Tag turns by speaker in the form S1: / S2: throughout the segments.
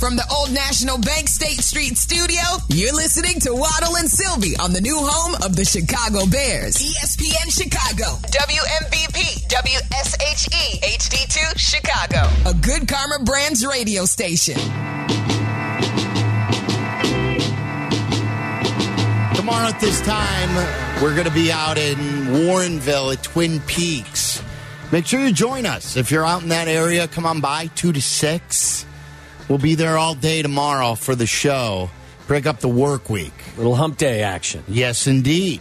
S1: From the Old National Bank State Street studio, you're listening to Waddle and Silvy on the new home of the Chicago Bears. ESPN Chicago, WMVP, WSHE, HD2, Chicago. A good Karma Brands radio station.
S2: Tomorrow at this time, we're going to be out in Warrenville at Twin Peaks. Make sure you join us. If you're out in that area, come on by, 2 to 6. We'll be there all day tomorrow for the show. Break up the work week.
S3: Little hump day action.
S2: Yes, indeed.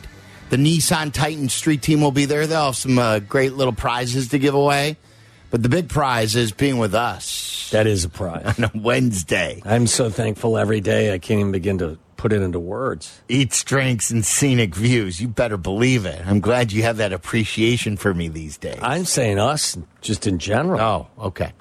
S2: The Nissan Titan Street team will be there. They'll have some uh, great little prizes to give away. But the big prize is being with us
S3: That is a prize.
S2: on a Wednesday.
S3: I'm so thankful every day. I can't even begin to put it into words.
S2: Eats, drinks, and scenic views. You better believe it. I'm glad you have that appreciation for me these days.
S3: I'm saying us, just in general.
S2: Oh, okay.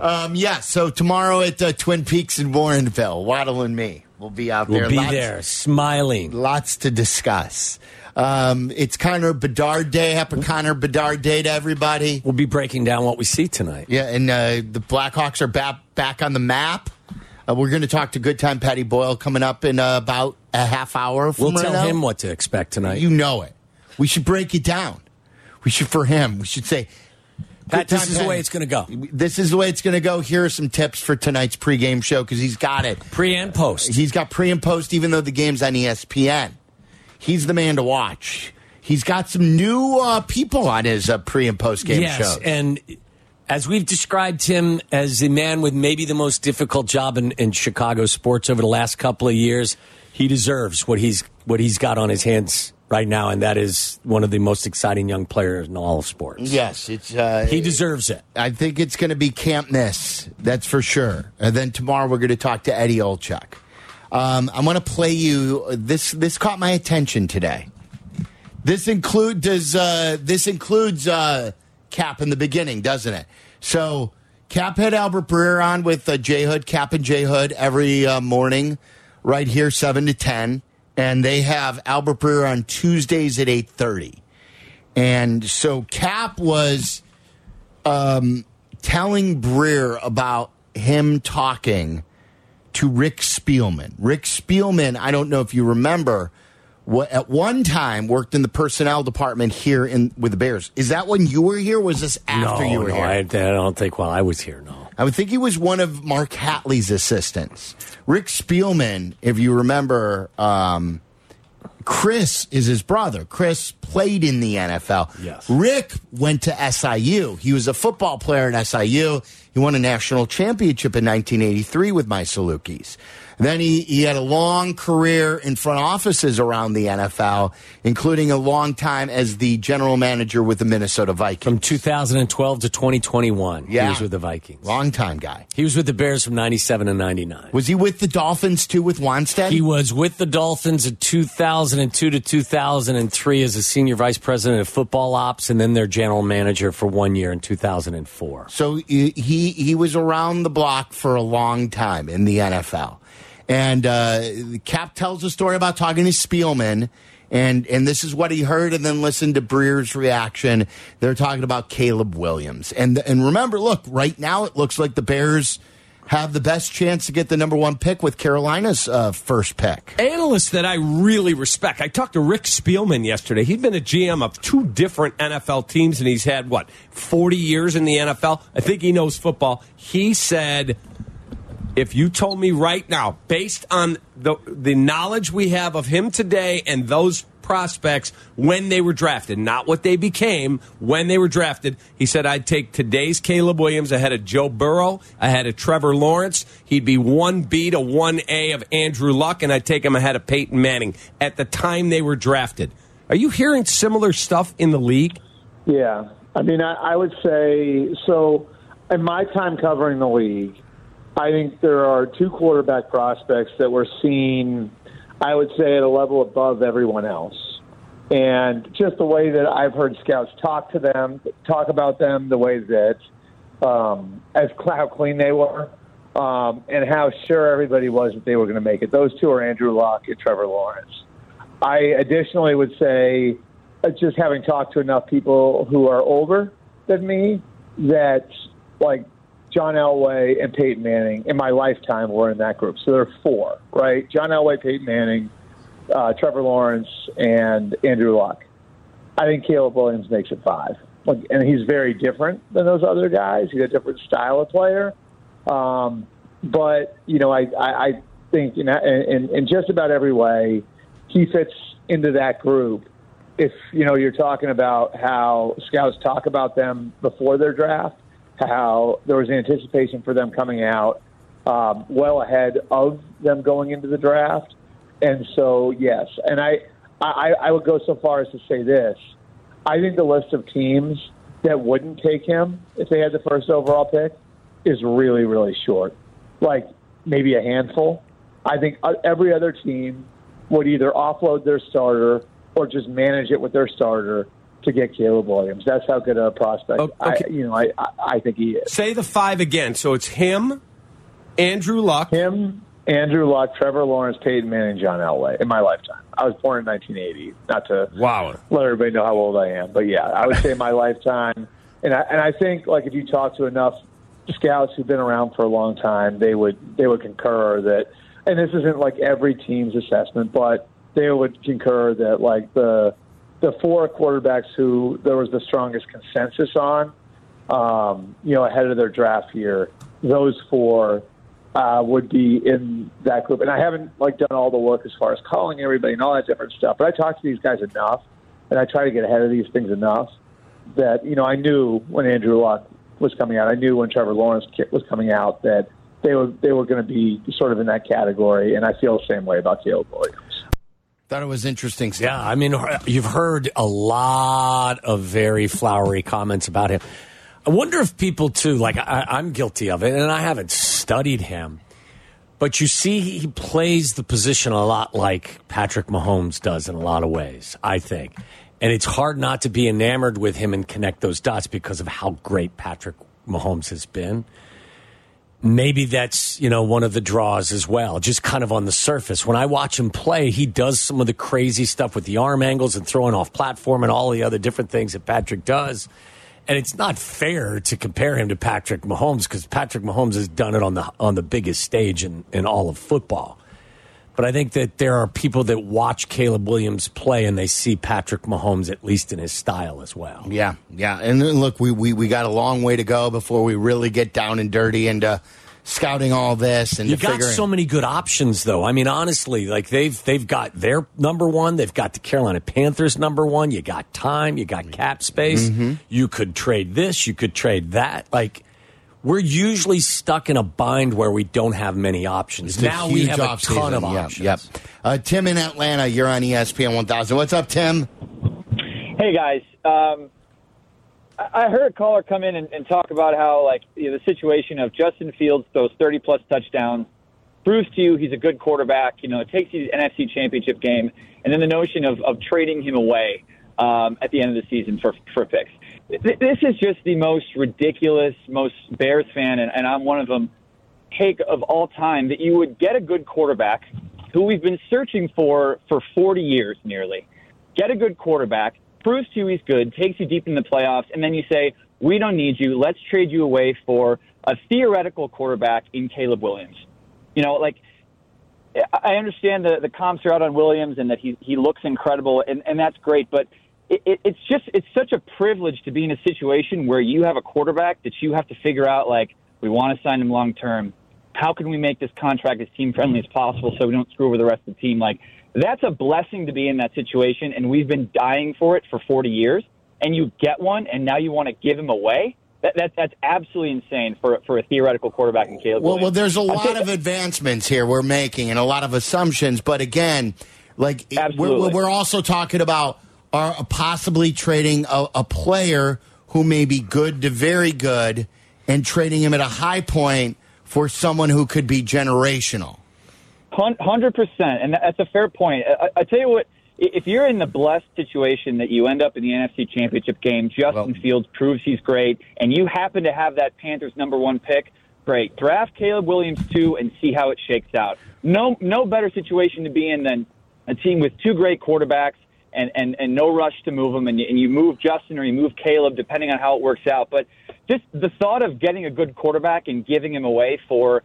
S2: Um, yeah, so tomorrow at uh, Twin Peaks in Warrenville, Waddle and me will be out there.
S3: we'll be
S2: Lots-
S3: there, smiling.
S2: Lots to discuss. Um, it's Connor Bedard Day. Happy Connor Bedard Day to everybody.
S3: We'll be breaking down what we see tonight.
S2: Yeah, and uh, the Blackhawks are back back on the map. Uh, we're going to talk to Good Time Patty Boyle coming up in uh, about a half hour. From
S3: We'll
S2: right
S3: tell
S2: now.
S3: him what to expect tonight.
S2: You know it. We should break it down. We should for him. We should say.
S3: Pat, this is the way it's going to go.
S2: This is the way it's going to go. Here are some tips for tonight's pregame show because he's got it.
S3: Pre and post.
S2: He's got pre and post, even though the game's on ESPN. He's the man to watch. He's got some new uh, people on his uh, pre and post game
S3: yes,
S2: shows.
S3: and as we've described him as a man with maybe the most difficult job in, in Chicago sports over the last couple of years, he deserves what he's what he's got on his hands right now, and that is one of the most exciting young players in all of sports.
S2: yes, it's uh,
S3: He deserves it.
S2: I think it's going to be Camp Miss. That's for sure. And then tomorrow we're going to talk to Eddie Olczyk. Um, I'm going to play you this. This caught my attention today. This include does uh, this includes uh, Cap in the beginning, doesn't it? So Cap had Albert Breer on with uh, J Hood, Cap and J Hood every uh, morning, right here, seven to ten, and they have Albert Breer on Tuesdays at eight thirty. And so Cap was um, telling Breer about him talking to Rick Spielman. Rick Spielman, I don't know if you remember, what, at one time worked in the personnel department here in with the Bears. Is that when you were here? Was this after
S3: no,
S2: you were
S3: no,
S2: here?
S3: I, I don't think while I was here. No,
S2: I would think he was one of Mark Hatley's assistants. Rick Spielman, if you remember, um, Chris is his brother. Chris played in the NFL.
S3: Yes.
S2: Rick went to SIU. He was a football player at SIU. He won a national championship in 1983 with my Salukis. Then he, he had a long career in front offices around the NFL, including a long time as the general manager with the Minnesota Vikings.
S3: from 2012 to 2021,
S2: Yeah.
S3: he was with the Vikings.
S2: long time guy.
S3: He was with the Bears from 97 to 99.
S2: Was he with the Dolphins too with Wannstedt?
S3: He was with the Dolphins in 2002 to 2003 as a senior vice president of football ops, and then their general manager for one year in 2004.
S2: So he he he was around the block for a long time in the NFL, and uh, Cap tells a story about talking to Spielman, and and this is what he heard, and then listen to Breer's reaction. They're talking about Caleb Williams, and and remember, look, right now it looks like the Bears have the best chance to get the number one pick with Carolina's uh, first pick.
S4: analyst that I really respect. I talked to Rick Spielman yesterday. He'd been a GM of two different NFL teams, and he's had what forty years in the NFL. I think he knows football. He said, "If you told me right now, based on the the knowledge we have of him today and those." Prospects when they were drafted, not what they became when they were drafted. He said, I'd take today's Caleb Williams ahead of Joe Burrow, ahead of Trevor Lawrence. He'd be 1B to 1A of Andrew Luck, and I'd take him ahead of Peyton Manning at the time they were drafted. Are you hearing similar stuff in the league?
S5: Yeah. I mean, I, I would say so. In my time covering the league, I think there are two quarterback prospects that we're seeing, I would say, at a level above everyone else. And just the way that I've heard scouts talk to them, talk about them, the way that um, as how clean they were, um, and how sure everybody was that they were going to make it. Those two are Andrew Luck and Trevor Lawrence. I additionally would say, uh, just having talked to enough people who are older than me, that like John Elway, and Peyton Manning in my lifetime were in that group. So there are four, right? John Elway, Peyton Manning, uh, Trevor Lawrence, and Andrew Luck. I think Caleb Williams makes it five. And he's very different than those other guys. He's a different style of player. Um, but you know, I, I, I think in, in, in just about every way, he fits into that group. If you know, you're talking about how scouts talk about them before their draft, how there was anticipation for them coming out um, well ahead of them going into the draft, and so yes, and I, I, I would go so far as to say this: I think the list of teams that wouldn't take him if they had the first overall pick is really, really short. Like maybe a handful. I think uh, every other team would either offload their starter or just manage it with their starter to get Caleb Williams. That's how good a prospect.
S4: Okay.
S5: I, you know, I, I think he is.
S4: Say the five again. So it's him, Andrew Luck.
S5: Him, Andrew Luck, Trevor Lawrence, Peyton Manning, John Elway in my lifetime. I was born in 1980. Not to
S4: Wow.
S5: let everybody know how old I am, but yeah, I would say my lifetime. And I, and I think like if you talk to enough scouts who've been around for a long time, they would they would concur that. And this isn't like every team's assessment, but they would concur that like the the four quarterbacks who there was the strongest consensus on, um, you know, ahead of their draft year, those four uh, would be in that group. And I haven't like done all the work as far as calling everybody and all that different stuff, but I talked to these guys enough, and I try to get ahead of these things enough that you know I knew when Andrew Luck was coming out, I knew when Trevor Lawrence was coming out that they were they were going to be sort of in that category, and I feel the same way about Caleb Williams.
S2: Thought it was interesting stuff.
S3: Yeah, I mean, uh, you've heard a lot of very flowery comments about him. I wonder if people too, like I, I'm guilty of it, and I haven't studied him, but you see, he plays the position a lot like Patrick Mahomes does in a lot of ways. I think, and it's hard not to be enamored with him and connect those dots because of how great Patrick Mahomes has been maybe that's you know one of the draws as well just kind of on the surface. When i watch him play he does some of the crazy stuff with the arm angles and throwing off platform and all the other different things that patrick does. And it's not fair to compare him to patrick mahomes because patrick mahomes has done it on the on the biggest stage in, in all of football but I think that there are people that watch Caleb Williams play and they see Patrick Mahomes, at least in his style as well.
S2: Yeah, yeah. And then, look, we, we, we got a long way to go before we really get down and dirty into scouting all this and
S3: You got
S2: figuring-
S3: so many good options, though. I mean, honestly, like they've they've got their number one. They've got the Carolina Panthers number one. You got time. You got cap space.
S2: Mm-hmm.
S3: You could trade this. You could trade that. Like we're usually stuck in a bind where we don't have many options.
S2: It's
S3: now we
S2: huge
S3: have a
S2: offseason.
S3: ton of
S2: Yep,
S3: options.
S2: Yep. Uh, Tim in Atlanta, you're on ESPN 1000. What's up, Tim?
S6: Hey guys, um, I I heard a caller come in and, and talk about how like you know, the situation of Justin Fields throws 30 plus touchdowns, proves to you he's a good quarterback. You know, it takes you to the NFC Championship game, and then the notion of, of trading him away um, at the end of the season for for picks. Th- This is just the most ridiculous, most Bears fan, and, and I'm one of them. Take of all time that you would get a good quarterback who we've been searching for for 40 years nearly get a good quarterback, proves to you he's good, takes you deep in the playoffs, and then you say, we don't need you. Let's trade you away for a theoretical quarterback in Caleb Williams. You know, like, I understand the, the comps are out on Williams and that he, he looks incredible, and, and that's great, but it, it, it's just, it's such a privilege to be in a situation where you have a quarterback that you have to figure out, like, we want to sign him long term. How can we make this contract as team friendly as possible so we don't screw over the rest of the team? Like, that's a blessing to be in that situation, and we've been dying for it for 40 years. And you get one, and now you want to give him away. That, that that's absolutely insane for for a theoretical quarterback in Caleb.
S2: Well, well, there's a lot of advancements here we're making and a lot of assumptions, but again, like we're, we're also talking about are possibly trading a, a player who may be good to very good and trading him at a high point for someone who could be generational.
S6: Hundred percent, and that's a fair point. I, I tell you what, if you're in the blessed situation that you end up in the NFC Championship game, Justin
S2: Well-
S6: Fields proves he's great, and you happen to have that Panthers number one pick, great. Draft Caleb Williams too, and see how it shakes out. No, no better situation to be in than a team with two great quarterbacks and, and, and no rush to move him, and you, and you move Justin or you move Caleb, depending on how it works out. But just the thought of getting a good quarterback and giving him away for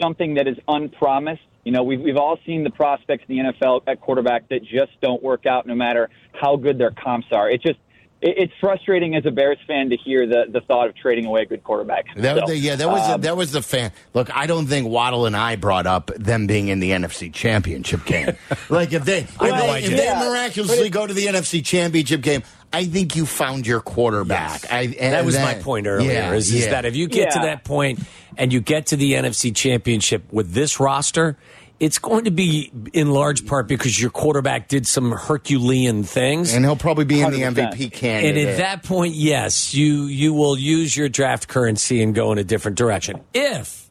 S6: something that is unpromised. You know, we've, we've all seen the prospects in the NFL at quarterback that just don't work out no matter how good their comps are. It just, it's frustrating as a Bears fan to hear the, the thought of trading away a good quarterback.
S2: That,
S6: So,
S2: the, yeah, that was
S6: um,
S2: that was the fan. Look, I don't think Waddle and I brought up them being in the NFC Championship game. like if they, if,
S3: know
S2: they,
S3: I
S2: if they
S6: Yeah,
S2: miraculously go to the NFC Championship game, I think you found your quarterback. I, and
S3: that was
S2: then-
S3: my point earlier.
S2: Yeah,
S3: is, is
S2: yeah.
S3: that if you get to that point and you get to the NFC Championship with this roster, it's going to be in large part because your quarterback did some Herculean things.
S2: and he'll probably be in the
S6: 100%.
S2: MVP
S3: And at that point, yes, you you will use your draft currency and go in a different direction. If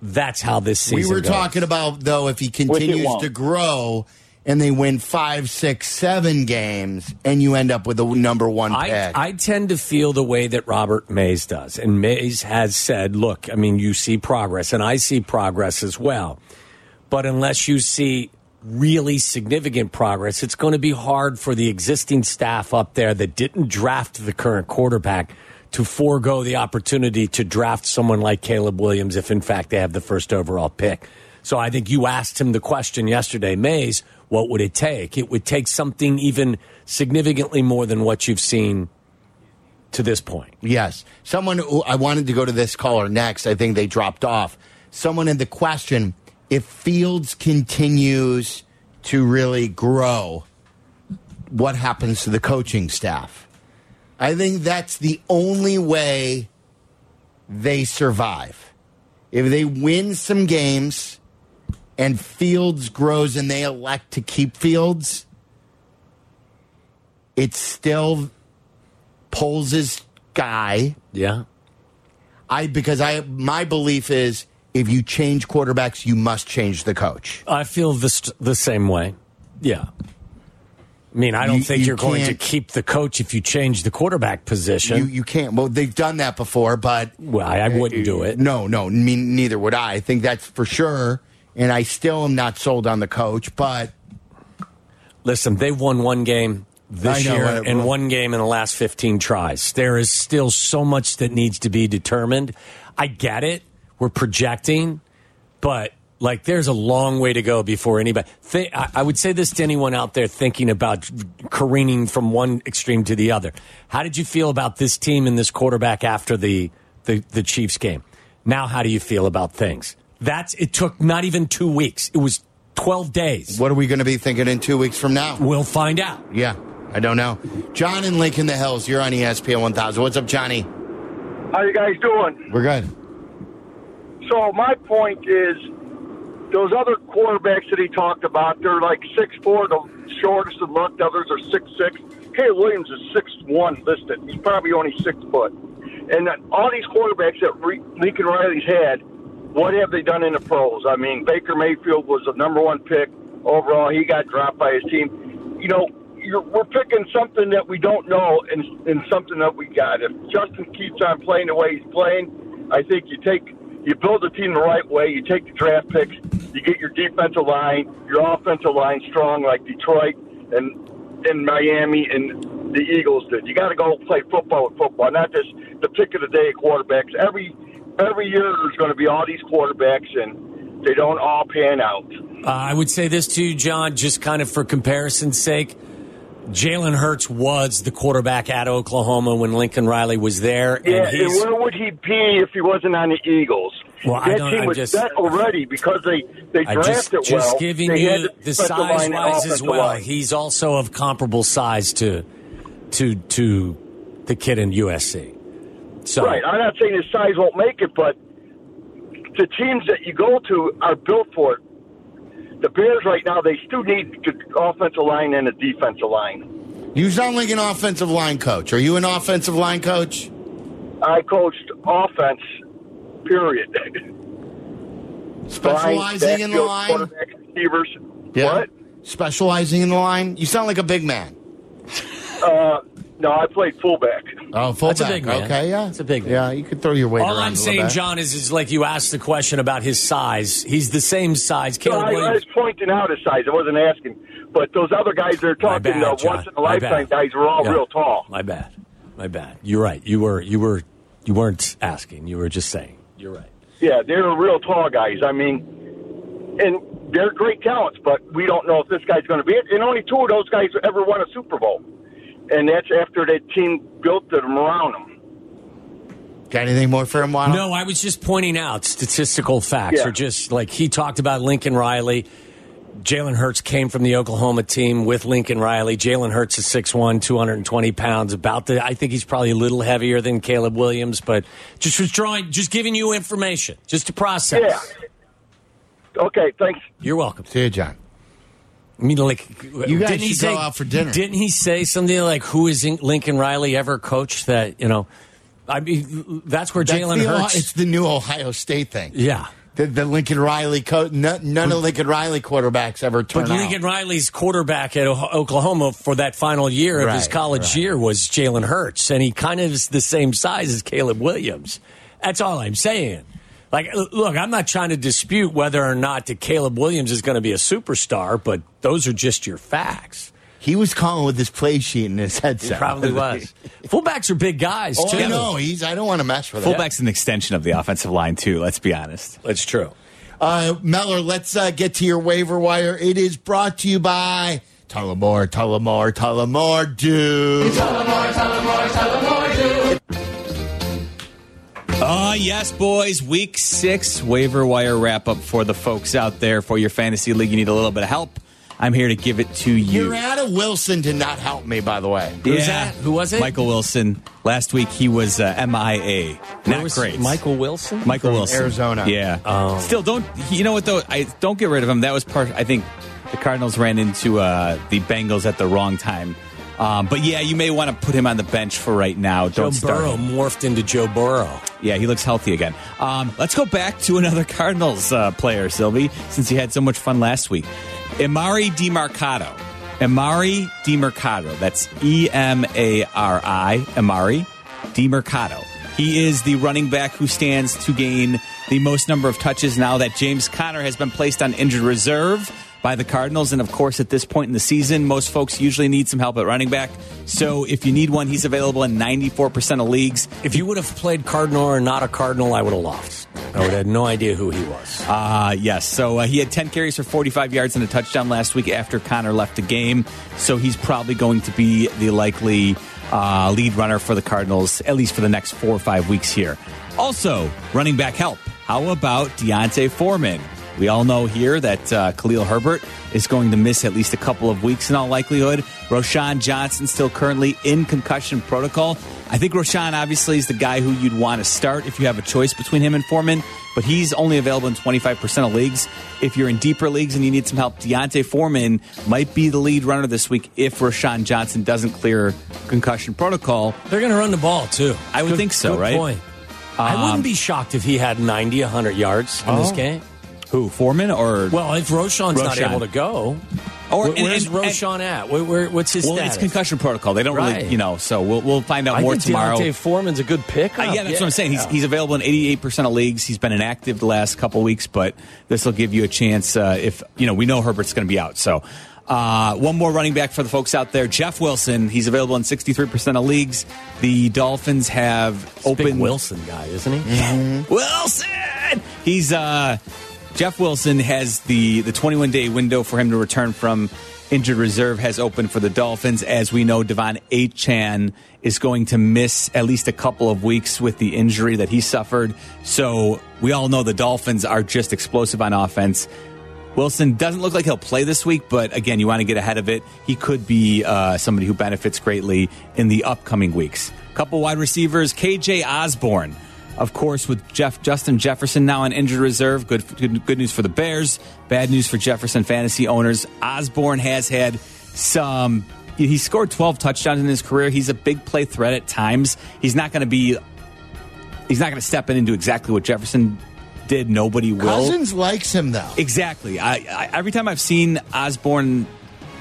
S3: that's how this season.
S2: we were
S3: goes.
S2: talking about though, if he continues to grow. And they win five, six, seven games, and you end up with a number one
S3: I,
S2: pick.
S3: I tend to feel the way that Robert Mays does. And Mays has said, look, I mean, you see progress, and I see progress as well. But unless you see really significant progress, it's going to be hard for the existing staff up there that didn't draft the current quarterback to forego the opportunity to draft someone like Caleb Williams if, in fact, they have the first overall pick. So I think you asked him the question yesterday, Mays, what would it take? It would take something even significantly more than what you've seen to this point.
S2: Yes. Someone who I wanted to go to this caller next. I think they dropped off. Someone in the question if Fields continues to really grow, what happens to the coaching staff? I think that's the only way they survive. If they win some games and Fields grows and they elect to keep Fields, it's still Poles' guy.
S3: Yeah.
S2: I because I my belief is if you change quarterbacks, you must change the coach.
S3: I feel the, the same way. Yeah. I mean, I don't
S2: You-
S3: think
S2: you
S3: are going to keep the coach if you change the quarterback position.
S2: You you can't. Well, they've done that before, but
S3: well, I, I wouldn't do it.
S2: no, no, me, neither would I. I think that's for sure. And I still am not sold on the coach, but
S3: Listen, they won one game this
S2: know,
S3: year
S2: uh,
S3: and one game in the last 15 tries. There is still so much that needs to be determined. I get it. We're projecting, but like there's a long way to go before anybody. Th- I I would say this to anyone out there thinking about careening from one extreme to the other. How did you feel about this team and this quarterback after the, the, the Chiefs game? Now, how do you feel about things? That's it took not even two weeks. It was 12 days.
S2: what are we going to be thinking in two weeks from now?
S3: We'll find out.
S2: Yeah, I don't know. John and Link in Lincoln the Hills, you're on ESPN 1000. What's up, Johnny?
S7: How you guys doing?
S2: We're good.
S7: So my point is, those other quarterbacks that he talked about, they're like six four, the shortest of looked. Others are six six. Caleb Williams is six one listed. He's probably only six foot. And all these quarterbacks that Lincoln Riley's had, what have they done in the pros? I mean, Baker Mayfield was the number one pick overall. He got dropped by his team. You know, you're, we're picking something that we don't know and, and something that we got. If Justin keeps on playing the way he's playing, I think you take you build the team the right way. You take the draft picks. You get your defensive line, your offensive line strong like Detroit and and Miami and the Eagles did. You got to go play football with football, not just the pick of the day quarterbacks. Every every year there's going to be all these quarterbacks, and they don't all pan out.
S3: Uh, I would say this to you, John, just kind of for comparison's sake. Jalen Hurts was the quarterback at Oklahoma when Lincoln Riley was there, and
S7: Yeah, and where would he be if he wasn't on the Eagles?
S3: Well, I don't-
S7: team was
S3: just-
S7: set already because they they drafted
S3: just just
S7: well.
S3: giving
S7: They
S3: you the size wise as well.
S7: line.
S3: He's also of comparable size to to to the kid in USC. So
S7: Right. I'm not saying his size won't make it, but the teams that you go to are built for it. The Bears right now, they still need the offensive line and a defensive line.
S2: You sound like an offensive line coach. Are you an offensive line coach?
S7: I coached offense, period.
S2: Specializing in the line?
S7: receivers.
S2: Yeah.
S7: What?
S2: Specializing in the line? You sound like a big man.
S7: Uh, no, I played fullback.
S2: Oh, fullback.
S3: That's a big man.
S2: Okay, yeah.
S3: That's a big man.
S2: Yeah, you could throw your weight on that.
S3: all
S2: around
S3: I'm
S2: a
S3: saying,
S2: bit.
S3: John, is is like you asked the question about his size. He's the same size.
S7: No,
S3: Caleb
S7: I, I
S3: Williams.
S7: was pointing out his size. I wasn't asking. But those other guys they're talking
S3: bad,
S7: uh,
S3: John.
S7: once-in-a-lifetime
S3: bad.
S7: guys are all
S3: Yeah.
S7: real tall.
S3: My bad. My bad. You're right. You were you were you weren't asking. You were just saying. You're right.
S7: Yeah, they're real tall guys. I mean, and they're great talents, but we don't know if this guy's going to be it. And only two of those guys ever won a Super Bowl, and that's after that team built them around them.
S2: Got anything more for him, Waddle?
S3: No, I was just pointing out statistical facts,
S7: Yeah.
S3: or just like he talked about Lincoln Riley. Jalen Hurts came from the Oklahoma team with Lincoln Riley. Jalen Hurts is 6'1", 220 pounds. About the, I think he's probably a little heavier than Caleb Williams, but just was drawing, just giving you information, just to process.
S7: Yeah. Okay, thanks.
S3: You're welcome.
S2: See you, John.
S3: I mean, like,
S2: You guys
S3: didn't he say,
S2: go out for dinner.
S3: Didn't he say something like, "Who is Lincoln Riley ever coached?" That you know, I mean, that's where
S2: That's
S3: Jalen Hurts.
S2: It's the new Ohio State thing.
S3: yeah,
S2: The, the Lincoln Riley coach. None, none of Lincoln Riley quarterbacks ever turned out.
S3: But Lincoln Riley's quarterback at O- Oklahoma for that final year of his college
S2: right.
S3: year was Jalen Hurts, and he kind of is the same size as Caleb Williams. That's all I'm saying. Like, look, I'm not trying to dispute whether or not that Caleb Williams is going to be a superstar, but those are just your facts.
S2: He was calling with his play sheet in his
S3: He
S2: headset.
S3: probably was. Fullbacks are big guys
S2: Oh,
S3: too.
S2: I know. He's. I don't want to mess with him.
S8: Fullback's an extension of the offensive line too. Let's be honest.
S3: That's true.
S2: Uh, Meller, let's uh, get to your waiver wire. It is brought to you by Tullamore, Tullamore, Tullamore, dude.
S8: Oh, yes, boys. Week six waiver wire wrap up for the folks out there for your fantasy league. You need a little bit of help. I'm here to give it to you.
S2: You're out of Wilson to not help me, by the way.
S3: Who's that? Who was it?
S8: Michael Wilson. Last week he was uh, MIA. Not
S3: was
S8: great.
S3: Michael Wilson?
S8: Michael
S2: From
S8: Wilson,
S2: Arizona.
S8: Yeah.
S3: Oh.
S8: Still, don't. You know what though? I don't get rid of him. That was part. I think the Cardinals ran into uh, the Bengals at the wrong time. Um, but yeah, you may want to put him on the bench for right now.
S3: Joe
S8: Don't
S3: Burrow
S8: him.
S3: morphed into Joe Burrow.
S8: Yeah, he looks healthy again. Um, let's go back to another Cardinals uh, player, Silvy, since you had so much fun last week. Emari Demercado. Emari Demercado. That's E M A R I. Emari Demercado. He is the running back who stands to gain the most number of touches now that James Conner has been placed on injured reserve by the Cardinals. And of course, at this point in the season, most folks usually need some help at running back. So if you need one, he's available in 94% of leagues.
S3: If you would have played Cardinal or not a Cardinal, I would have lost. I would have had no idea who he was.
S8: Uh, yes. So uh, he had 10 carries for 45 yards and a touchdown last week after Connor left the game. So he's probably going to be the likely uh, lead runner for the Cardinals, at least for the next four or five weeks here. Also, running back help. How about D'Onta Foreman? We all know here that uh, Khalil Herbert is going to miss at least a couple of weeks in all likelihood. Roschon Johnson still currently in concussion protocol. I think Roschon obviously is the guy who you'd want to start if you have a choice between him and Foreman, but he's only available in 25% of leagues. If you're in deeper leagues and you need some help, D'Onta Foreman might be the lead runner this week if Roschon Johnson doesn't clear concussion protocol.
S3: They're going to run the ball, too.
S8: I would
S3: Good-
S8: think so, right?
S3: Point. I
S8: Um,
S3: wouldn't be shocked if he had 90, 100 yards in this
S8: Oh.
S3: game.
S8: Who, Foreman or
S3: Well, if Roschon's not able to go,
S8: Or-
S3: where- where's
S8: and-
S3: Roshan at? Where, where, what's his
S8: Well,
S3: status?
S8: it's concussion protocol. They don't
S3: Right.
S8: really, you know, so we'll, we'll find out
S3: I
S8: more
S3: think
S8: tomorrow.
S3: D'Onta Foreman's a good pick.
S8: Uh, yeah, that's what I'm saying. He's, he's available in 88% of leagues. He's been inactive the last couple weeks, but this will give you a chance uh, if, you know, we know Herbert's going to be out. So uh, one more running back for the folks out there. Jeff Wilson. He's available in 63% of leagues. The Dolphins have opened.
S3: Wilson guy, isn't he?
S8: Wilson. He's uh, Jeff Wilson has the the 21 day window for him to return from injured reserve has opened for the Dolphins. As we know, De'Von Achane is going to miss at least a couple of weeks with the injury that he suffered. So we all know the Dolphins are just explosive on offense. Wilson doesn't look like he'll play this week, but again, you want to get ahead of it. He could be uh, somebody who benefits greatly in the upcoming weeks. Couple wide receivers, KJ Osborn, of course, with Jeff Justin Jefferson now on injured reserve. Good, good, good news for the Bears. Bad news for Jefferson fantasy owners. Osborn has had some. He scored 12 touchdowns in his career. He's a big play threat at times. He's not going to be. He's not going to step in and do exactly what Jefferson did. Nobody will.
S2: Cousins likes him though.
S8: Exactly. I, I, every time I've seen Osborn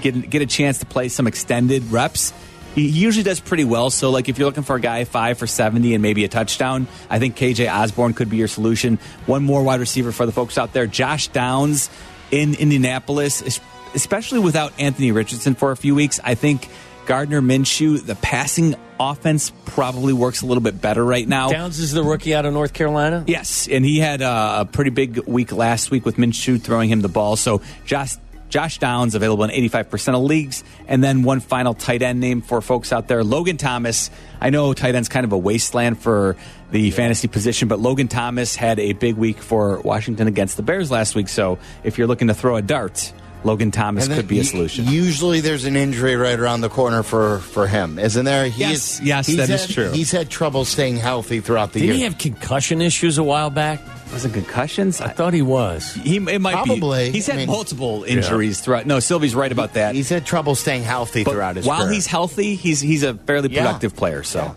S8: get get a chance to play some extended reps, he usually does pretty well. So, like, if you're looking for a guy five for seventy and maybe a touchdown, I think KJ Osborn could be your solution. One more wide receiver for the folks out there, Josh Downs in Indianapolis especially without Anthony Richardson for a few weeks. I think Gardner Minshew, the passing offense probably works a little bit better right now.
S3: Downs is the rookie out of North Carolina.
S8: Yes, and he had a pretty big week last week with Minshew throwing him the ball. So Josh Josh Downs available in 85% of leagues. And then one final tight end name for folks out there Logan Thomas. I know tight end's kind of a wasteland for the fantasy position, but Logan Thomas had a big week for Washington against the Bears last week. So if you're looking to throw a dart, Logan Thomas could be a solution.
S2: Usually, there's an injury right around the corner for for him, isn't there? He's,
S8: Yes, yes,
S2: he's
S8: that is
S2: had-
S8: true.
S2: He's had trouble staying healthy throughout the year.
S3: Didn't he
S2: year.
S3: have concussion issues a while back?
S8: Was it concussions?
S3: I thought he was.
S8: he it might
S2: Probably.
S8: be. He's
S2: I
S8: had
S2: mean-
S8: multiple injuries throughout. No, Silvy's right about that.
S2: he's had trouble staying healthy
S8: But
S2: throughout his
S8: while
S2: career.
S8: he's healthy, he's he's a fairly
S2: Yeah.
S8: productive player. So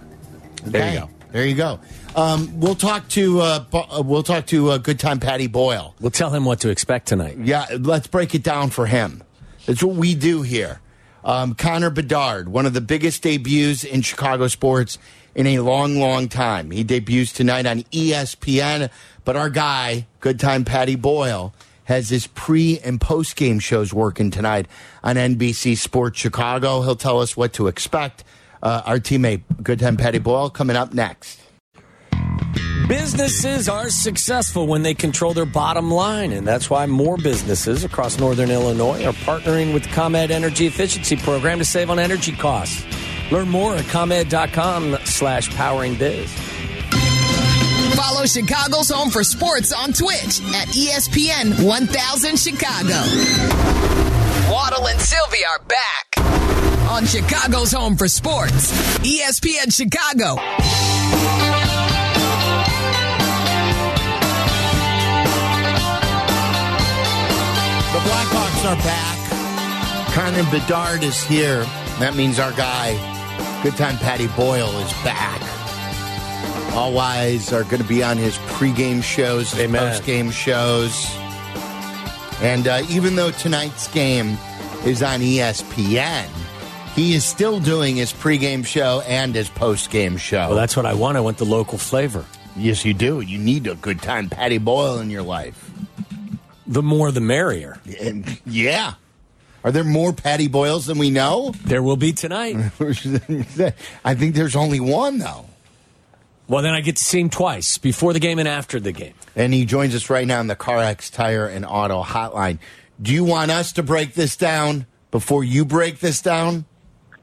S8: there
S2: Okay.
S8: you go.
S2: There you go. Um, we'll talk to uh, uh, we'll talk to uh, good time Patty Boyle.
S3: We'll tell him what to expect tonight.
S2: Yeah, let's break it down for him. That's what we do here. Um, Connor Bedard, one of the biggest debuts in Chicago sports in a long, long time. He debuts tonight on ESPN, but our guy, good time Patty Boyle, has his pre and post game shows working tonight on NBC Sports Chicago. He'll tell us what to expect. Uh, our teammate, good time Patty Boyle, coming up next.
S3: Businesses are successful when they control their bottom line, and that's why more businesses across northern Illinois are partnering with the ComEd Energy Efficiency Program to save on energy costs. Learn more at ComEd.com slash powering biz.
S1: Follow Chicago's Home for Sports on Twitch at ESPN 1000 Chicago. Waddle and Silvy are back on Chicago's Home for Sports, ESPN Chicago.
S2: The Blackhawks are back. Connor Bedard is here. That means our guy, good time Patty Boyle, is back. All eyes are going to be on his pregame shows, his postgame shows. And uh, even though tonight's game is on ESPN, he is still doing his pregame show and his postgame show.
S3: Well, that's what I want. I want the local flavor.
S2: yes, you do. You need a good time Patty Boyle in your life.
S3: The more the merrier.
S2: And yeah. Are there more Patty Boyles than we know?
S3: There will be tonight.
S2: I think there's only one though.
S3: Well, then I get to see him twice before the game and after the game.
S2: And he joins us right now on the CarX Tire and Auto Hotline. Do you want us to break this down before you break this down?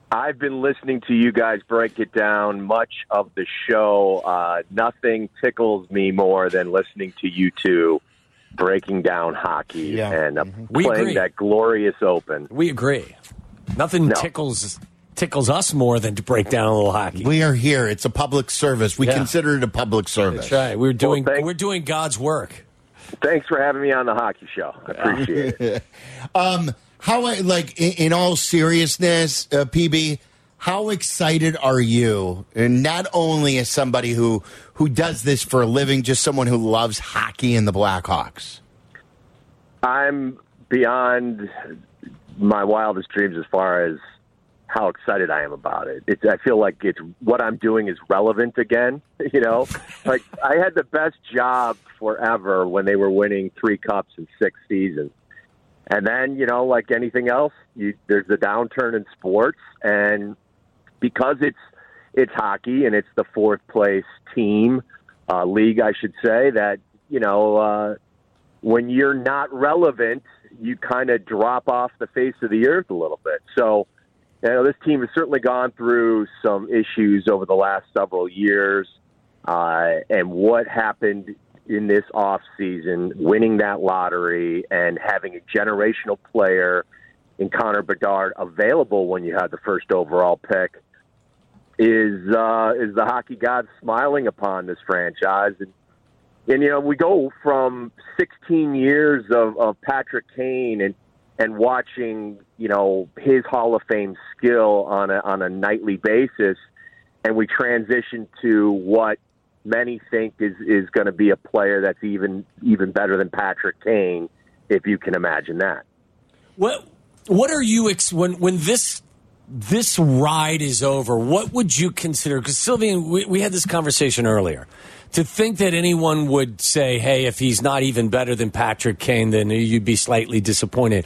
S9: I've been listening to you guys break it down much of the show. Uh, nothing tickles me more than listening to you two breaking down hockey
S2: Yeah.
S9: and uh,
S3: We
S9: playing that glorious open.
S3: We agree. Nothing
S9: No.
S3: tickles tickles us more than to break down a little hockey.
S2: We are here. It's a public service. We
S3: Yeah.
S2: consider it a public service.
S3: That's right. We're doing
S9: thank-
S3: we're doing God's work.
S9: Thanks for having me on the hockey show. I appreciate it.
S2: um, How, like, in, in all seriousness, uh, PB, how excited are you? And not only as somebody who who does this for a living, just someone who loves hockey and the Blackhawks.
S9: I'm beyond my wildest dreams as far as how excited I am about it. It's, I feel like it's what I'm doing is relevant again. You know, like I had the best job forever when they were winning three cups in six seasons, and then you know, like anything else, you, there's a downturn in sports, and because it's it's hockey and it's the fourth place team uh, league, I should say that you know. Uh, when you're not relevant, you kind of drop off the face of the earth a little bit. So, you know, this team has certainly gone through some issues over the last several years. Uh, and what happened in this off season, winning that lottery and having a generational player in Connor Bedard available when you had the first overall pick is uh, is the hockey gods smiling upon this franchise and and you know we go from 16 years of, of Patrick Kane and and watching you know his Hall of Fame skill on a on a nightly basis, and we transition to what many think is is going to be a player that's even even better than Patrick Kane, if you can imagine that.
S3: What what are you ex- when when this this ride is over? What would you consider? Because Sylvian, we, we had this conversation earlier. To think that anyone would say, "Hey, if he's not even better than Patrick Kane, then you'd be slightly disappointed."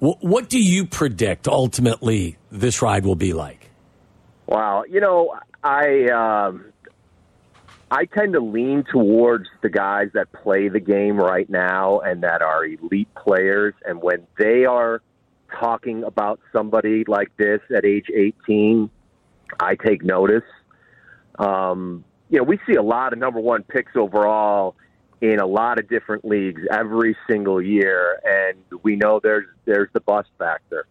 S3: Wh- what do you predict ultimately this ride will be like?
S9: Wow, you know, I um, I tend to lean towards the guys that play the game right now and that are elite players, and when they are talking about somebody like this at age 18, I take notice. Um, you know, we see a lot of number one picks overall in a lot of different leagues every single year, and we know there's there's the bust factor.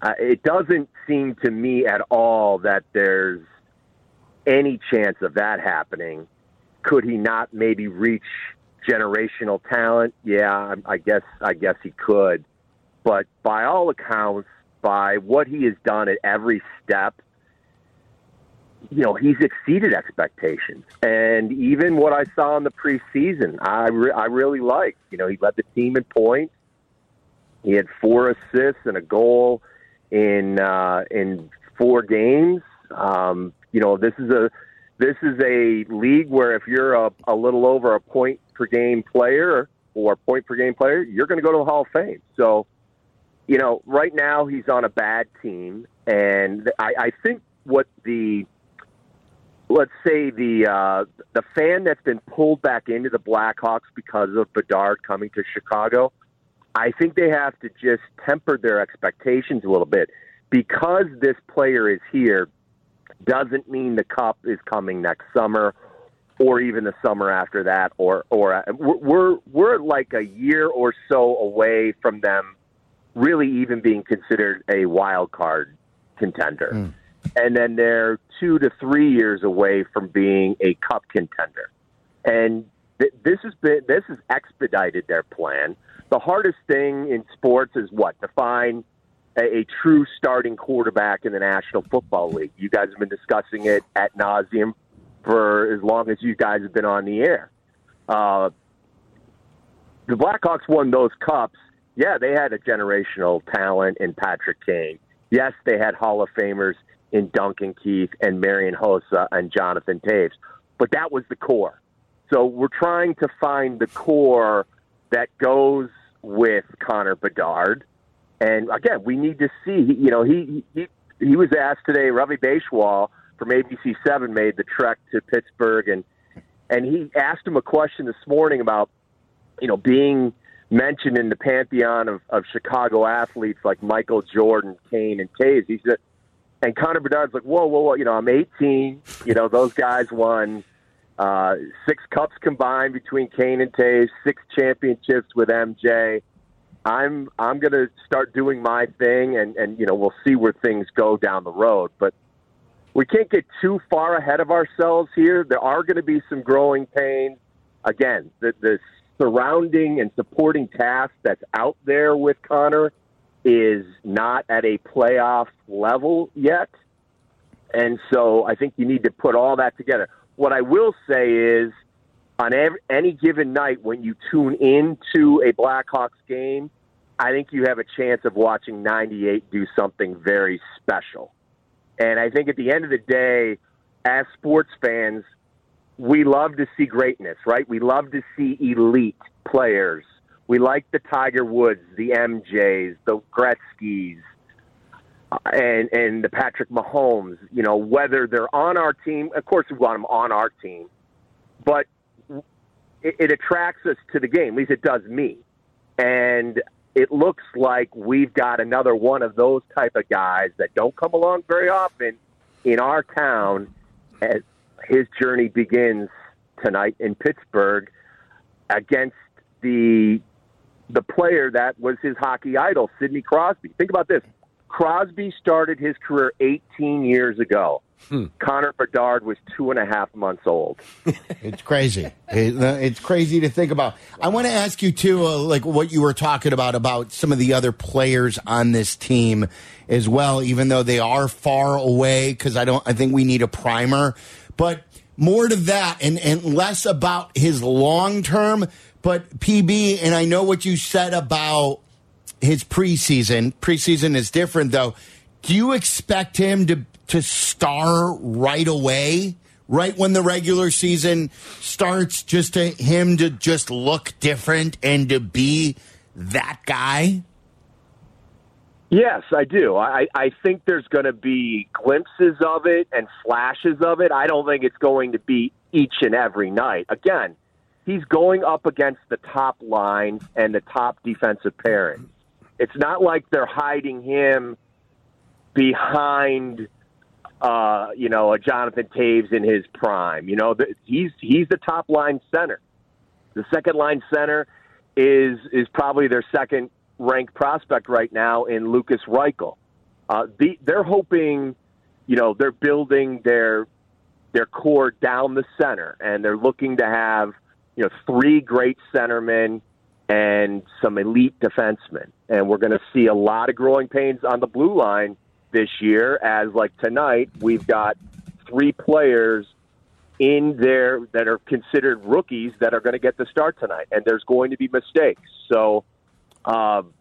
S9: Uh, it doesn't seem to me at all that there's any chance of that happening. Could he not maybe reach generational talent? Yeah, I, I guess I guess he could, but by all accounts, by what he has done at every step, you know, he's exceeded expectations. And even what I saw in the preseason, I, re- I really liked. You know, he led the team in points. He had four assists and a goal in uh, in four games. Um, you know, this is a this is a league where if you're a, a little over a point per game player or point per game player, you're going to go to the Hall of Fame. So, you know, right now he's on a bad team, and I, I think what the let's say the uh, the fan that's been pulled back into the Blackhawks because of Bedard coming to Chicago, I think they have to just temper their expectations a little bit because this player is here. Doesn't mean the cup is coming next summer, or even the summer after that, or or we're we're like a year or so away from them really even being considered a wild card contender. Mm and then they're two to three years away from being a cup contender. And th- this has been this has expedited their plan. The hardest thing in sports is what to find a, a true starting quarterback in the National Football League. You guys have been discussing it at nauseum for as long as you guys have been on the air. Uh, the Blackhawks won those cups. Yeah, they had a generational talent in Patrick Kane. Yes, they had Hall of Famers in Duncan Keith and Marian Hossa and Jonathan Toews. But that was the core. So we're trying to find the core that goes with Connor Bedard. And again, we need to see. You know, he he he was asked today. Ravi Baichwal from ABC Seven made the trek to Pittsburgh, and and he asked him a question this morning about you know being mentioned in the pantheon of, of Chicago athletes like Michael Jordan, Kane, and Toews. He said and Connor Bedard's like, whoa, whoa, whoa, you know, I'm 18. You know, those guys won uh, six cups combined between Kane and Toews, six championships with MJ. I'm I'm to start doing my thing, and and you know we'll see where things go down the road. But we can't get too far ahead of ourselves here. There are going to be some growing pains. Again, the, the surrounding and supporting cast that's out there with Connor is not at a playoff level yet. And so I think you need to put all that together. What I will say is on every, any given night when you tune into a Blackhawks game, I think you have a chance of watching 98 do something very special. And I think at the end of the day, as sports fans, we love to see greatness, right? We love to see elite players we like the Tiger Woods, the MJs, the Gretzky's, and and the Patrick Mahomes. You know, whether they're on our team, of course we want them on our team, but it, it attracts us to the game. At least it does me, and it looks like we've got another one of those type of guys that don't come along very often in our town as his journey begins tonight in Pittsburgh against the the player that was his hockey idol, Sidney Crosby. Think about this. Crosby started his career 18 years ago. Hmm. Connor Bedard was two and a half months old.
S2: it's crazy. it's crazy to think about. I want to ask you too, uh, like what you were talking about about some of the other players on this team as well. Even though they are far away, because I don't. I think we need a primer, but more to that and and less about his long term but PB, and I know what you said about his preseason. Preseason is different, though. Do you expect him to to star right away, right when the regular season starts? Just to him to just look different and to be that guy.
S9: Yes, I do. I, I think there's going to be glimpses of it and flashes of it. I don't think it's going to be each and every night. Again, he's going up against the top lines and the top defensive pairing. It's not like they're hiding him behind, uh, you know, a Jonathan Toews in his prime. You know, the, he's he's the top line center. The second line center is is probably their second ranked prospect right now in Lukas Reichel. Uh, the, they're hoping, you know, they're building their their core down the center, and they're looking to have you know three great centermen and some elite defensemen. And we're going to see a lot of growing pains on the blue line this year, as like tonight we've got three players in there that are considered rookies that are going to get the start tonight, and there's going to be mistakes. So, um,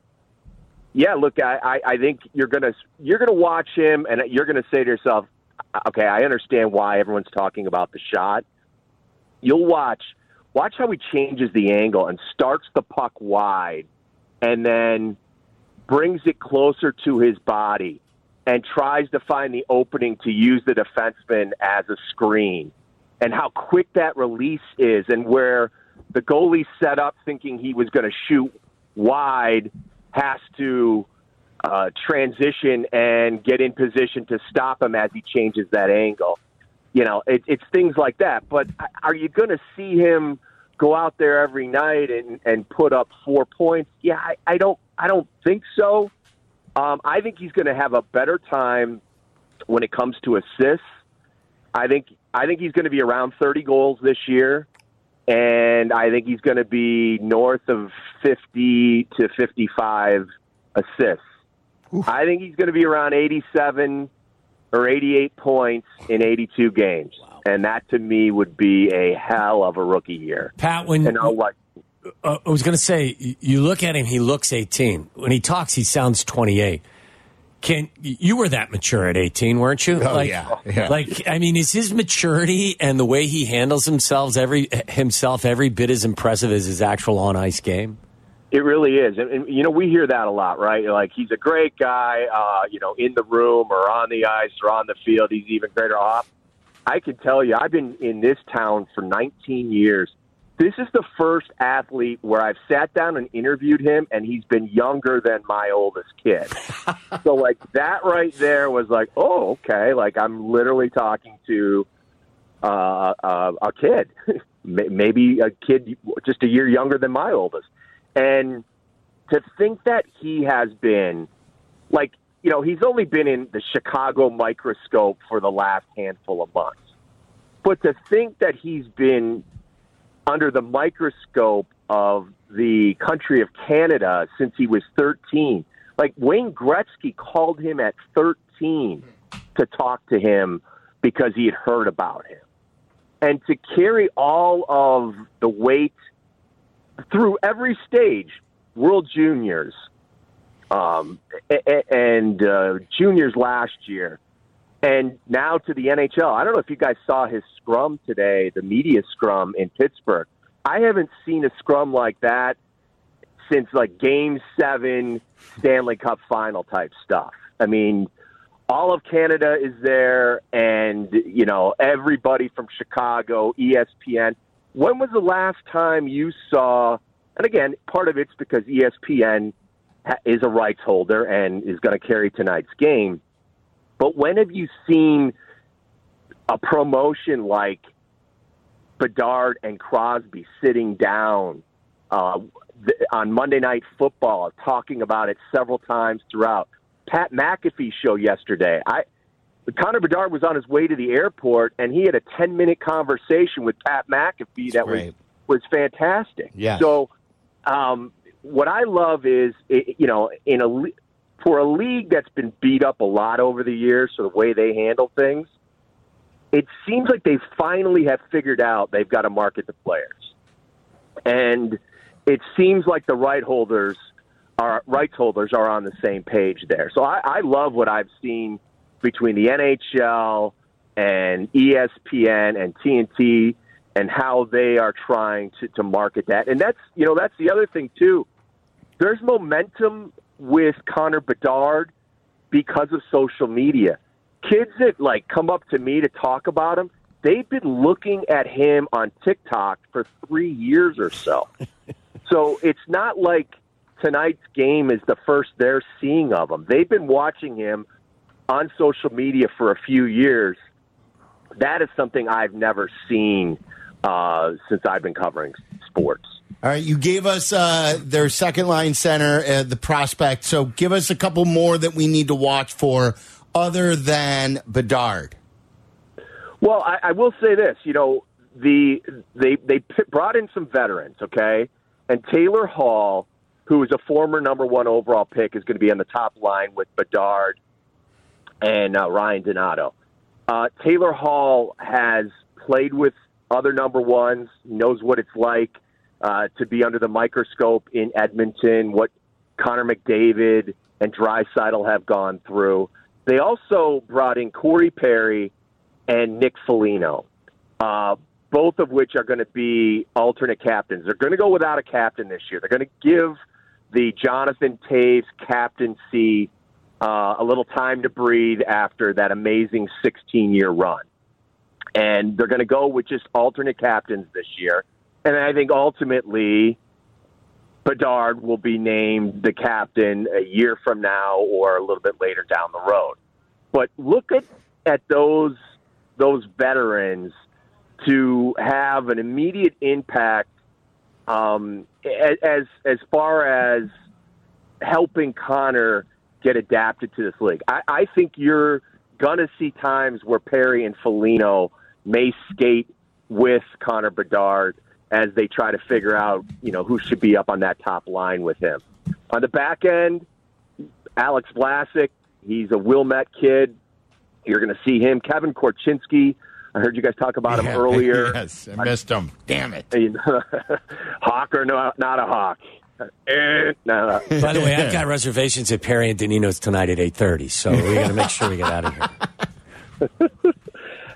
S9: yeah, look, I, I, I think you're gonna you're gonna watch him, and you're gonna say to yourself, okay, I understand why everyone's talking about the shot. You'll watch watch how he changes the angle and starts the puck wide, and then brings it closer to his body and tries to find the opening to use the defenseman as a screen and how quick that release is and where the goalie set up thinking he was going to shoot wide has to uh, transition and get in position to stop him as he changes that angle. You know, it, it's things like that. But are you going to see him go out there every night and, and put up four points? Yeah, I, I don't. I don't think so. Um, I think he's going to have a better time when it comes to assists. I think I think he's going to be around 30 goals this year, and I think he's going to be north of 50 to 55 assists. I think he's going to be around 87 or 88 points in 82 games, and that to me would be a hell of a rookie year.
S3: Pat, when
S9: And I'll like
S3: uh, I was going to say, you look at him, he looks 18. When he talks, he sounds 28. Can you were that mature at 18, weren't you?
S2: Oh,
S3: like,
S2: yeah, yeah.
S3: Like, I mean, is his maturity and the way he handles himself every himself every bit as impressive as his actual on ice game?
S9: It really is, and, and you know we hear that a lot, right? Like he's a great guy, uh, you know, in the room or on the ice or on the field. He's even greater off. I can tell you, I've been in this town for 19 years. This is the first athlete where I've sat down and interviewed him, and he's been younger than my oldest kid. so, like that right there was like, oh, okay. Like I'm literally talking to uh, uh, a kid, maybe a kid just a year younger than my oldest. And to think that he has been like, you know, he's only been in the Chicago microscope for the last handful of months. But to think that he's been under the microscope of the country of Canada since he was 13. Like Wayne Gretzky called him at 13 to talk to him because he had heard about him. And to carry all of the weight through every stage, World Juniors, um, and uh, juniors last year, and now to the NHL. I don't know if you guys saw his scrum today, the media scrum in Pittsburgh. I haven't seen a scrum like that since like Game Seven Stanley Cup Final type stuff. I mean, all of Canada is there, and you know everybody from Chicago, ESPN. When was the last time you saw? And again, part of it's because ESPN is a rights holder and is going to carry tonight's game. But when have you seen a promotion like Bedard and Crosby sitting down uh, th- on Monday Night Football, talking about it several times throughout? Pat McAfee show yesterday. I Connor Bedard was on his way to the airport, and he had a ten minute conversation with Pat McAfee that was was fantastic.
S2: Yes.
S9: So, um, what I love is, i- you know, in a for a league that's been beat up a lot over the years, so the way they handle things, it seems like they finally have figured out they've got to market the players, and it seems like the right holders are rights holders are on the same page there. So I, I love what I've seen between the NHL and ESPN and TNT and how they are trying to, to market that. And that's you know that's the other thing too. There's momentum with Connor Bedard because of social media. Kids that like come up to me to talk about him, they've been looking at him on TikTok for three years or so. so it's not like tonight's game is the first they're seeing of him. They've been watching him on social media for a few years. That is something I've never seen uh, since I've been covering sports.
S2: All right, you gave us uh, their second line center, uh, the prospect. So give us a couple more that we need to watch for other than Bedard.
S9: Well, I, I will say this. You know, the they they brought in some veterans, okay, and Taylor Hall, who is a former number one overall pick, is going to be on the top line with Bedard and uh, Ryan Donato. Uh, Taylor Hall has played with other number ones, knows what it's like uh, to be under the microscope in Edmonton, what Connor McDavid and Draisaitl have gone through. They also brought in Corey Perry and Nick Foligno, uh, both of which are going to be alternate captains. They're going to go without a captain this year. They're going to give the Jonathan Toews captaincy uh, a little time to breathe after that amazing 16 year run. And they're going to go with just alternate captains this year. And I think ultimately, Bedard will be named the captain a year from now or a little bit later down the road. But look at, at those those veterans to have an immediate impact um, as as far as helping Connor get adapted to this league. I, I think you're gonna see times where Perry and Foligno may skate with Connor Bedard as they try to figure out, you know, who should be up on that top line with him. On the back end, Alex Vlasic, he's a Wilmette kid. You're going to see him. Kevin Korchinski, I heard you guys talk about him
S2: Yeah,
S9: earlier.
S2: Yes, I missed him. Damn it.
S9: hawk or no, not a hawk? Eh, no, no.
S3: By the way, I've got reservations at Perry and Danino's tonight at eight thirty, so we got to make sure we get out of here.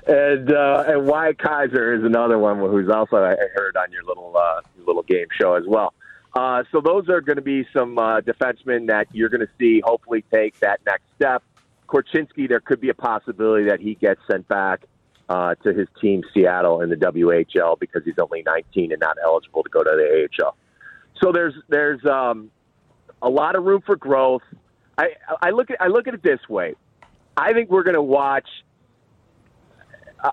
S9: and uh, and Wyatt Kaiser is another one who's also I heard on your little uh, little game show as well. Uh, so those are going to be some uh, defensemen that you're going to see hopefully take that next step. Korchinski, there could be a possibility that he gets sent back uh, to his team Seattle in the WHL because he's only 19 and not eligible to go to the AHL. So there's there's um, a lot of room for growth. I I look at I look at it this way. I think we're going to watch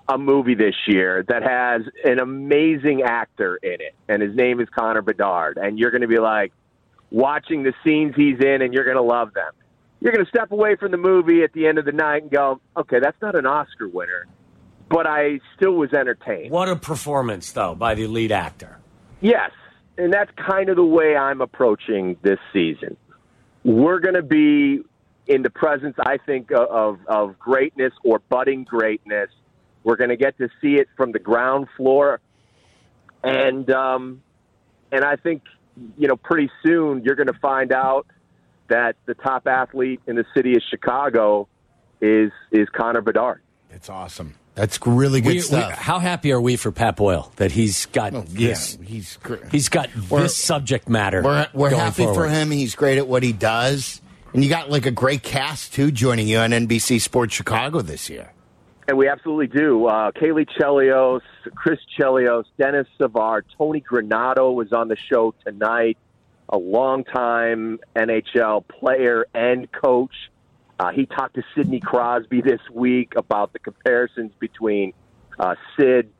S9: a, movie this year that has an amazing actor in it, and his name is Connor Bedard. And you're going to be like watching the scenes he's in, and you're going to love them. You're going to step away from the movie at the end of the night and go, "Okay, that's not an Oscar winner, but I still was entertained."
S3: What a performance, though, by the lead actor.
S9: Yes, and that's kind of the way I'm approaching this season. We're going to be in the presence, I think, of of greatness or budding greatness. We're going to get to see it from the ground floor, and um, and I think you know pretty soon you're going to find out that the top athlete in the city of Chicago is is Connor Bedard.
S2: It's awesome. That's really good
S3: We- we-
S2: stuff.
S3: how happy are we for Pat Boyle that he's got
S2: Oh, yeah,
S3: this?
S2: he's great.
S3: He's got
S2: We're-
S3: this subject matter.
S2: We're, we're
S3: going
S2: happy for him. He's great at what he does. And you got like a great cast too joining you on NBC Sports Chicago this year.
S9: And we absolutely do. Uh, Caley Chelios, Chris Chelios, Denis Savard, Tony Granato was on the show tonight. A longtime NHL player and coach. Uh, he talked to Sidney Crosby this week about the comparisons between uh, Sid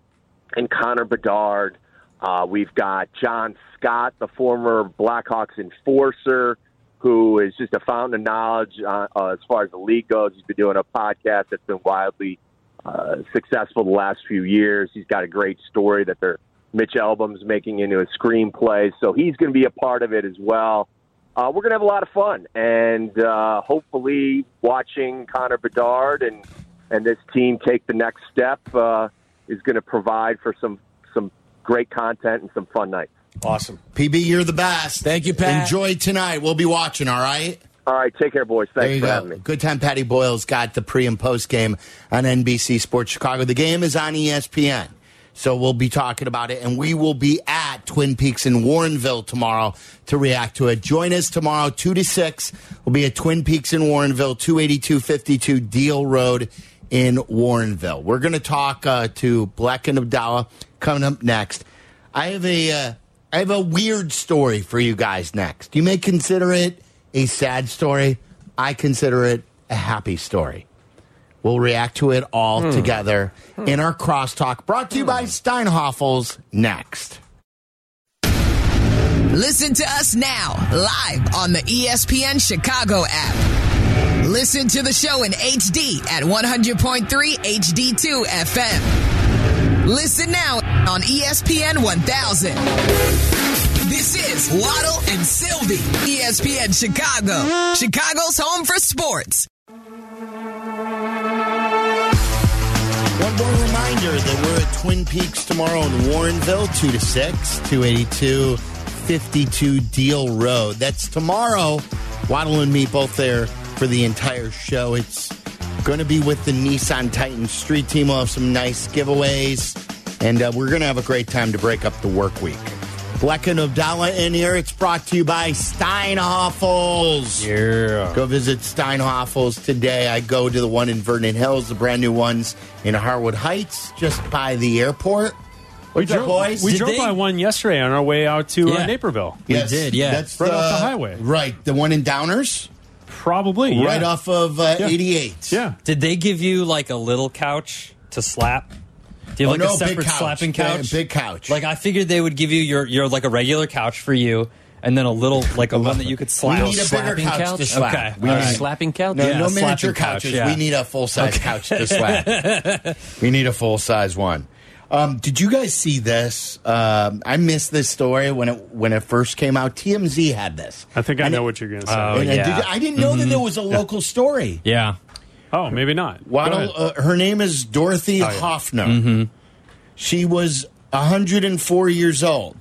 S9: and Connor Bedard. Uh, we've got John Scott, the former Blackhawks enforcer, who is just a fountain of knowledge uh, uh, as far as the league goes. He's been doing a podcast that's been wildly uh, successful the last few years. He's got a great story that they're Mitch Albom's making into a screenplay, so he's going to be a part of it as well. Uh, we're going to have a lot of fun, and uh, hopefully, watching Connor Bedard and and this team take the next step uh, is going to provide for some some great content and some fun nights.
S3: Awesome.
S2: PB, you're the best.
S3: Thank you, Pat.
S2: Enjoy tonight. We'll be watching, all right?
S9: All right, take care, boys.
S2: There
S9: Thanks
S2: you
S9: for
S2: go.
S9: having me.
S2: Good time. Patty Boyle's got the pre and post game on NBC Sports Chicago. The game is on ESPN. So we'll be talking about it, and we will be at at Twin Peaks in Warrenville tomorrow to react to it. Join us tomorrow, 2 to 6. We'll be at Twin Peaks in Warrenville, 28252 Deal Road in Warrenville. We're going to talk uh, to Black and Abdallah coming up next. I have a uh, I have a weird story for you guys next. You may consider it a sad story. I consider it a happy story. We'll react to it all hmm. together hmm. in our crosstalk brought to you by hmm. Steinhafels next.
S1: Listen to us now, live on the ESPN Chicago app. Listen to the show in HD at 100.3 HD2 FM. Listen now on ESPN 1000. This is Waddle and Silvy, ESPN Chicago, Chicago's home for sports.
S2: One more reminder that we're at Twin Peaks tomorrow in Warrenville, 2 to 6, 282 52 Deal Road. That's tomorrow. Waddle and me both there for the entire show. It's going to be with the Nissan Titan Street Team. We'll have some nice giveaways, and uh, we're going to have a great time to break up the work week. Black and Abdallah in here. It's brought to you by Steinhafels.
S3: Yeah.
S2: Go visit Steinhafels today. I go to the one in Vernon Hills, the brand new ones in Harwood Heights, just by the airport. What's up, boys?
S10: we drove
S11: they-
S10: by one yesterday on our way out to uh, Naperville.
S2: Yes,
S11: did, yeah.
S2: That's
S10: Right off the highway.
S2: Right, the one in Downers,
S10: Probably, yeah.
S2: right off of uh,
S10: Yeah.
S2: 88.
S10: Yeah.
S11: Did they give you like a little couch to slap? Do you
S2: Oh,
S11: have like
S2: no,
S11: a
S2: big
S11: separate
S2: couch.
S11: slapping
S2: Yeah,
S11: couch?
S2: big couch.
S11: Like I figured they would give you your your like a regular couch for you, and then a little like a one that you could slap.
S2: We need a bigger
S3: Slapping
S2: couch,
S3: couch?
S2: to slap.
S11: Okay.
S2: We
S3: We
S11: All
S2: need
S3: need
S11: right.
S3: a slapping couch?
S2: No,
S11: Yeah,
S2: no miniature
S11: slapping couch, yeah.
S2: We need a full size couch to slap. we need a full size one. Um, did you guys see this? Um, I missed this story when it when it first came out. TMZ had this.
S10: I think I
S2: And
S10: know
S2: it-
S10: what you're going to say.
S11: Oh,
S2: and I,
S11: yeah.
S2: did, I didn't know that there was a local story.
S11: Yeah.
S10: Oh, maybe not.
S2: Waddle, uh, her name is Dorothy
S10: yeah.
S2: Hoffner. She was 104 years old.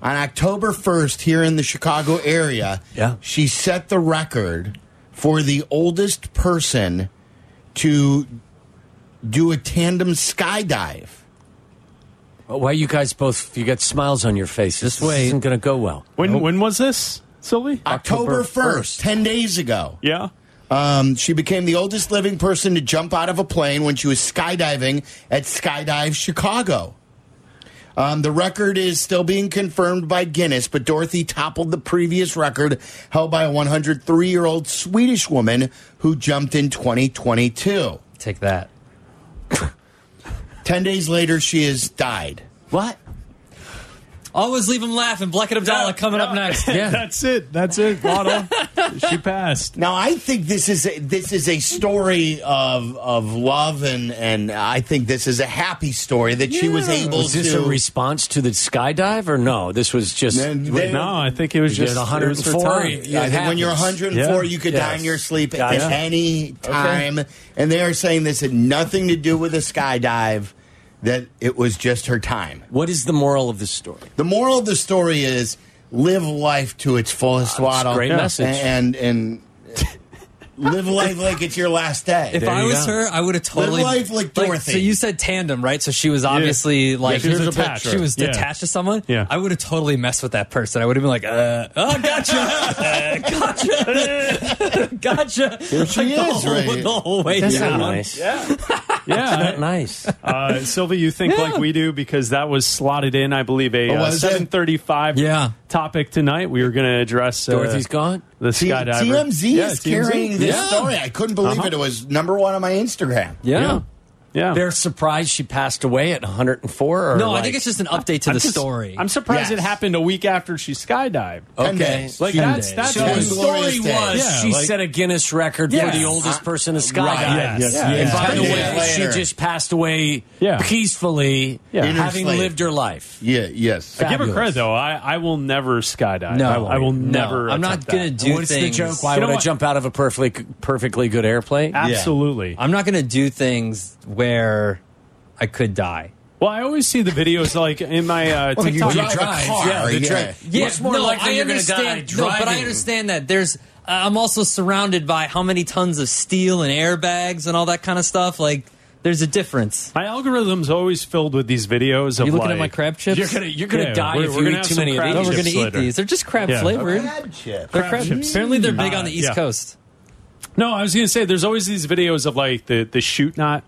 S2: On October 1st, here in the Chicago area,
S3: Yeah.
S2: she set the record for the oldest person to do a tandem skydive.
S3: Why you guys both, you got smiles on your faces.
S11: Just
S3: This
S11: wait.
S3: isn't going to go well.
S10: when when was this, Silvy?
S2: October,
S3: October
S2: 1st, 10 days ago.
S10: yeah.
S2: Um, she became the oldest living person to jump out of a plane when she was skydiving at Skydive Chicago. Um, the record is still being confirmed by Guinness, but Dorothy toppled the previous record held by a 103 year old Swedish woman who jumped in 2022.
S11: Take that.
S2: 10 days later, she has died.
S3: What?
S11: Always leave them laughing. Black and Abdallah coming up next.
S3: Yeah.
S10: That's it. That's it. Waddle. she passed.
S2: Now, I think this is a, this is a story of of love, and and I think this is a happy story that she was able to
S3: Was this
S2: to.
S3: a response to the skydive or no? This was just.
S2: Then they-
S10: No, I think it was just
S3: get
S10: it was her
S3: 104.
S2: Yeah, I think when you're 104,
S10: Yeah.
S2: you could
S3: Yes.
S2: die in your sleep
S3: Gotcha.
S2: at any time. And they are saying this had nothing to do with a skydive, that it was just her time.
S3: What is the moral of the story?
S2: The moral of the story is live life to its fullest,
S3: that's
S2: Waddle.
S3: great message.
S2: And, and live life like it's your last day.
S11: If
S3: There
S11: I
S3: you
S11: was
S3: go.
S11: her, I would have totally
S2: life like Dorothy.
S11: so you said tandem, right? So she was obviously like
S10: she was
S2: here's
S10: attached.
S11: she was
S10: Yeah.
S11: attached to someone.
S10: Yeah.
S11: I would have totally messed with that person. I would have been like, uh, oh, gotcha, Uh, gotcha, gotcha.
S2: Here she
S11: Like,
S2: is,
S11: the whole,
S2: right?
S11: the whole way
S3: That's
S11: down.
S3: not nice.
S10: Yeah.
S3: Not nice.
S10: Uh, Silvy, you think like we do because that was slotted in, I believe, a
S2: Oh,
S10: uh,
S2: was it?
S10: 735
S11: Yeah.
S10: topic tonight. We were going to address uh,
S3: Dorothy's gone?
S10: the
S2: T-
S10: skydiver.
S2: TMZ
S10: Yeah,
S2: is
S10: TMZ.
S2: carrying this
S11: Yeah.
S2: story. I couldn't believe
S10: Uh-huh.
S2: it. It was number one on my Instagram.
S3: Yeah.
S10: Yeah. Yeah.
S3: They're surprised she passed away at 104? Or
S11: No, I think it's just an update to
S10: I'm
S11: the
S10: just-
S11: story.
S10: I'm surprised
S2: Yes.
S10: it happened a week after she skydived.
S2: Ten
S3: Okay.
S10: Like
S11: Ten
S10: that's
S11: days.
S10: that's
S3: So the story was
S10: Yeah,
S3: she
S10: like-
S3: set a Guinness record
S11: Yes.
S3: for the oldest uh, person to skydive.
S2: Right.
S10: Yes.
S2: Yes.
S10: Yeah.
S3: And
S10: Yeah.
S3: by the
S2: Ten days
S3: way, she just passed away
S10: Yeah.
S3: peacefully,
S10: Yeah.
S3: Having
S2: sleep.
S3: lived her life.
S2: Yeah, yes.
S10: I give her credit though. I, I will never skydive.
S11: No.
S10: I, I will
S11: No.
S10: never.
S11: I'm not gonna do
S3: What's
S11: things.
S3: the joke? Why would I jump out of a perfectly perfectly good airplane?
S10: Absolutely.
S11: I'm not going to do things where I could die.
S10: Well, I always see the videos like in my uh,
S2: Well, you
S10: TikTok.
S2: drive a
S3: drive,
S2: car.
S3: yeah, the
S2: yeah.
S3: drive.
S11: Yeah,
S3: Much more
S11: no,
S3: likely
S11: I
S3: you're going to die
S11: understand. No, but I understand that there's. Uh, I'm also surrounded by how many tons of steel and airbags and all that kind of stuff. Like There's a difference.
S10: My algorithm's always filled with these videos
S11: Are
S10: of
S11: you looking
S10: like
S11: at my crab chips?
S3: You're gonna you're gonna
S10: Yeah,
S3: die
S10: we're-
S3: if
S10: we're
S3: you
S10: gonna
S3: eat too many of
S10: crab
S11: no,
S3: these.
S11: we're gonna eat
S10: later.
S11: these. They're just crab
S10: Yeah.
S11: flavored.
S2: Crab chip.
S11: They're
S10: Crab
S11: crab
S10: chips.
S11: Apparently, they're big
S10: Uh,
S11: on the East
S10: yeah.
S11: Coast.
S10: No, I was going to say there's always these videos of like the the shoot not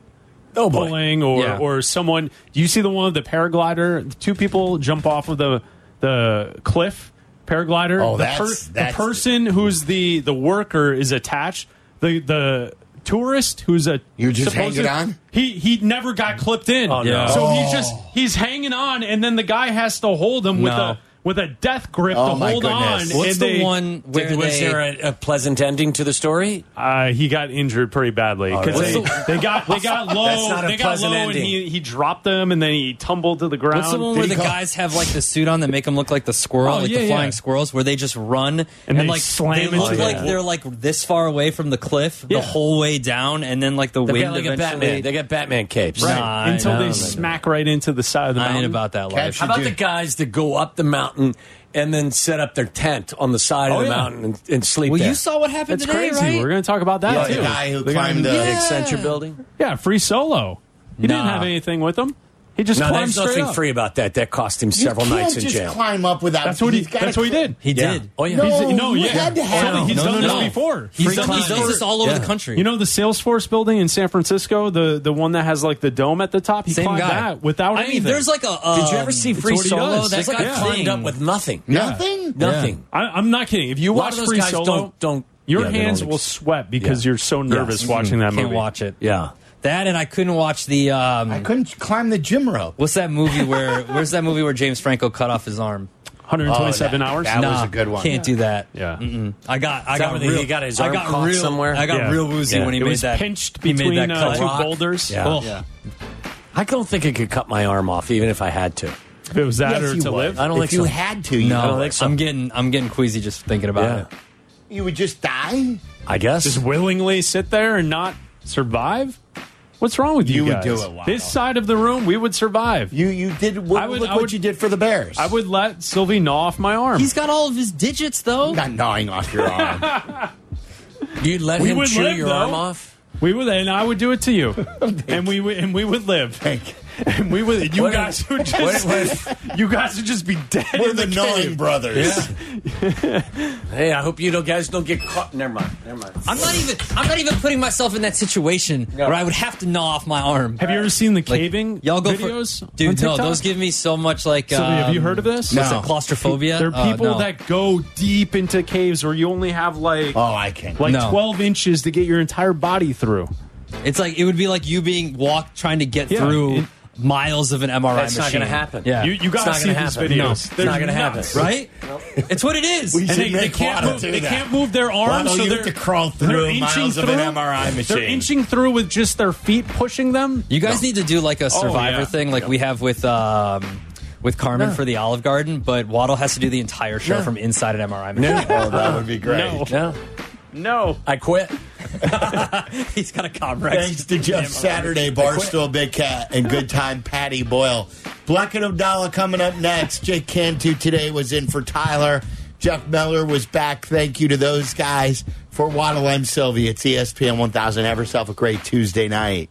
S3: Oh boy.
S10: pulling or
S11: Yeah.
S10: or someone. Do you see the one of the paraglider? The two people jump off of the the cliff paraglider.
S2: Oh,
S10: the,
S2: that's-
S10: the
S2: that's-
S10: person who's the the worker is attached. The the tourist who's a
S2: You're just
S10: supposed
S2: hanging
S10: to-
S2: on?
S10: He he never got clipped in.
S3: Oh, no.
S10: So he's just he's hanging on, and then the guy has to hold him with a with a death grip
S2: Oh,
S10: to
S2: my
S10: hold
S2: goodness.
S10: on.
S11: What's
S10: and
S11: the
S10: they-
S11: one where
S3: Did, was
S11: they?
S3: there a, a pleasant ending to the story?
S10: Uh, he got injured pretty badly because
S2: really?
S10: they, they got they got low.
S3: That's not a
S10: they got
S3: pleasant
S10: low, and
S3: ending.
S10: he, he dropped them, and then he tumbled to the ground.
S11: What's the one
S2: Did
S11: where the
S2: call-
S11: guys have like the suit on that make them look like the squirrel,
S10: Oh,
S11: like
S10: yeah,
S11: the flying
S10: yeah.
S11: squirrels, where they just run and,
S10: they
S11: like
S10: slam
S11: they look
S10: into
S11: like
S10: the-
S11: they're like this far away from the cliff the whole way down, and then like the
S3: They
S11: wind
S3: like
S11: eventually.
S3: Batman. They got Batman capes.
S11: Right.
S10: Right, until they smack right into the side of the mountain.
S11: about that life.
S3: How about the guys that go up the mountain and then set up their tent on the side
S10: Oh,
S3: of the oh,
S10: yeah.
S3: mountain and, and sleep
S11: Well,
S3: there?
S11: you saw what happened
S10: That's
S11: today,
S10: crazy.
S11: right?
S10: We're going to talk about that
S2: Yeah,
S10: too.
S2: the guy who
S10: The
S2: climbed the-
S3: the
S2: Yeah.
S3: Accenture building?
S10: yeah, free solo. He didn't have anything with him. He just
S3: No,
S10: climbed
S3: there's
S10: straight
S3: nothing
S10: up.
S3: free about that. That cost him several
S2: you can't
S3: nights in
S2: just
S3: jail.
S2: climb up without.
S10: That's what he.
S2: he's
S10: That's what he did.
S11: He
S3: Yeah.
S11: did.
S3: Oh yeah.
S2: No,
S10: He's, no, yeah.
S2: had to have
S10: Oh,
S2: him.
S10: He's
S11: No,
S10: done
S11: no,
S10: this
S11: no.
S10: before.
S11: He's done, he
S10: climbing.
S11: does this all over
S3: Yeah.
S11: the country.
S10: You know the Salesforce building in San Francisco, the the one that has like the dome at the top. He
S11: Same
S10: climbed
S11: guy.
S10: that without
S11: I
S10: anything.
S11: mean, there's like a. Um,
S3: Did you ever see Free
S10: what he
S3: Solo? That guy
S10: like
S3: climbed up with nothing.
S2: Nothing.
S3: Nothing.
S10: I, I'm not kidding. If you watch
S3: those
S10: Free
S3: guys
S10: Solo,
S3: don't don't.
S10: your
S3: yeah,
S10: hands will sweat because
S3: Yeah.
S10: you're so nervous
S3: Yes.
S10: watching that movie.
S11: Can't watch it.
S3: Yeah.
S11: That and I couldn't watch the. Um,
S2: I couldn't climb the gym rope.
S11: what's that movie where? Where's that movie where James Franco cut off his arm?
S10: 127
S2: Oh, that-
S10: hours.
S2: that- was
S11: Nah,
S2: a good one.
S11: Can't do that.
S10: yeah.
S11: I got. I got
S3: where
S11: real.
S3: he got his
S11: I
S3: arm
S11: got
S3: caught
S11: real,
S3: somewhere?
S11: I got
S10: Yeah.
S11: real woozy
S3: Yeah.
S11: when he
S10: It
S11: made
S10: was
S11: that.
S10: pinched
S11: he made
S10: between
S11: that
S10: uh, two boulders.
S3: Yeah.
S11: Oh.
S10: Yeah.
S3: I don't think I could cut my arm off, even if I had to.
S10: If it was that
S2: Yes,
S10: or to
S2: would.
S10: live.
S3: I don't
S2: if
S3: think
S2: you
S3: so.
S2: had to, you,
S11: No,
S3: I don't think so.
S11: I'm getting. I'm getting queasy just thinking about
S3: Yeah.
S11: it.
S2: you would just die.
S3: I guess.
S10: Just willingly sit there and not survive. What's wrong with you,
S2: You would
S10: guys?
S2: do it, Waddle.
S10: This side of the room, we would survive.
S2: You you did. What,
S10: I would-
S2: look
S10: I
S2: what you did for the Bears.
S10: I would let Silvy gnaw off my arm.
S11: He's got all of his digits though.
S2: not gnawing off your arm.
S3: You'd let
S10: We
S3: him
S10: would
S3: chew
S10: live,
S3: your
S10: though.
S3: arm off?
S10: we would, and I would do it to you, and we would, and we would live. And we would. You
S3: What-
S10: guys would just.
S3: what-
S10: you guys would just be dead.
S2: We're
S10: in
S2: the
S10: the
S2: gnawing
S10: cave.
S2: brothers.
S3: Hey, I hope you don't, guys don't get caught. Never mind. Never mind.
S11: I'm not even. I'm not even putting myself in that situation where I would have to gnaw off my arm.
S10: Have you ever seen the
S11: Like,
S10: caving
S11: y'all go
S10: videos?
S11: for
S10: on
S11: dude. No, those give me so much like.
S10: Silvy, have you
S11: um,
S10: heard of this?
S2: No.
S11: it, claustrophobia?
S10: There are
S11: Uh,
S10: people
S11: no.
S10: that go deep into caves where you only have like
S2: Oh, I can't.
S10: like
S11: No.
S10: 12 inches to get your entire body through.
S11: It's like it would be like you being walked trying to get
S10: Yeah,
S11: through
S10: it-
S11: miles of an MRI machine.
S3: That's not going to happen.
S11: Yeah,
S10: You, you got to see
S3: gonna
S10: these
S3: happen.
S10: videos.
S3: No, it's
S10: They're
S3: not gonna happen.
S10: nuts.
S11: right. it's what it is.
S2: We
S10: And
S2: should
S10: they, they
S2: make
S10: can't
S2: Waddle
S10: move.
S2: do
S10: They
S2: that.
S10: can't move their arms.
S2: Waddle,
S10: so
S2: you
S10: they're,
S2: have to crawl
S10: they're
S2: through
S10: inching
S2: miles of
S10: through.
S2: an MRI machine.
S10: They're inching through with just their feet pushing them.
S11: You guys need to do like a survivor
S10: yeah.
S11: thing, like we have with um, with Carmen for the Olive Garden. But Waddle has to do the entire show from inside an MRI machine.
S2: oh, that would be great.
S10: No,
S3: No,
S10: no.
S3: I quit.
S11: He's got a comrade.
S2: Thanks to Jeff Saturday, Barstool Big Cat, and good time Patty Boyle. Black and Abdallah coming up next. Jake Cantu today was in for Tyler. Jeff Miller was back. Thank you to those guys. For Waddle, I'm Sylvia. It's ESPN 1000. Have yourself a great Tuesday night.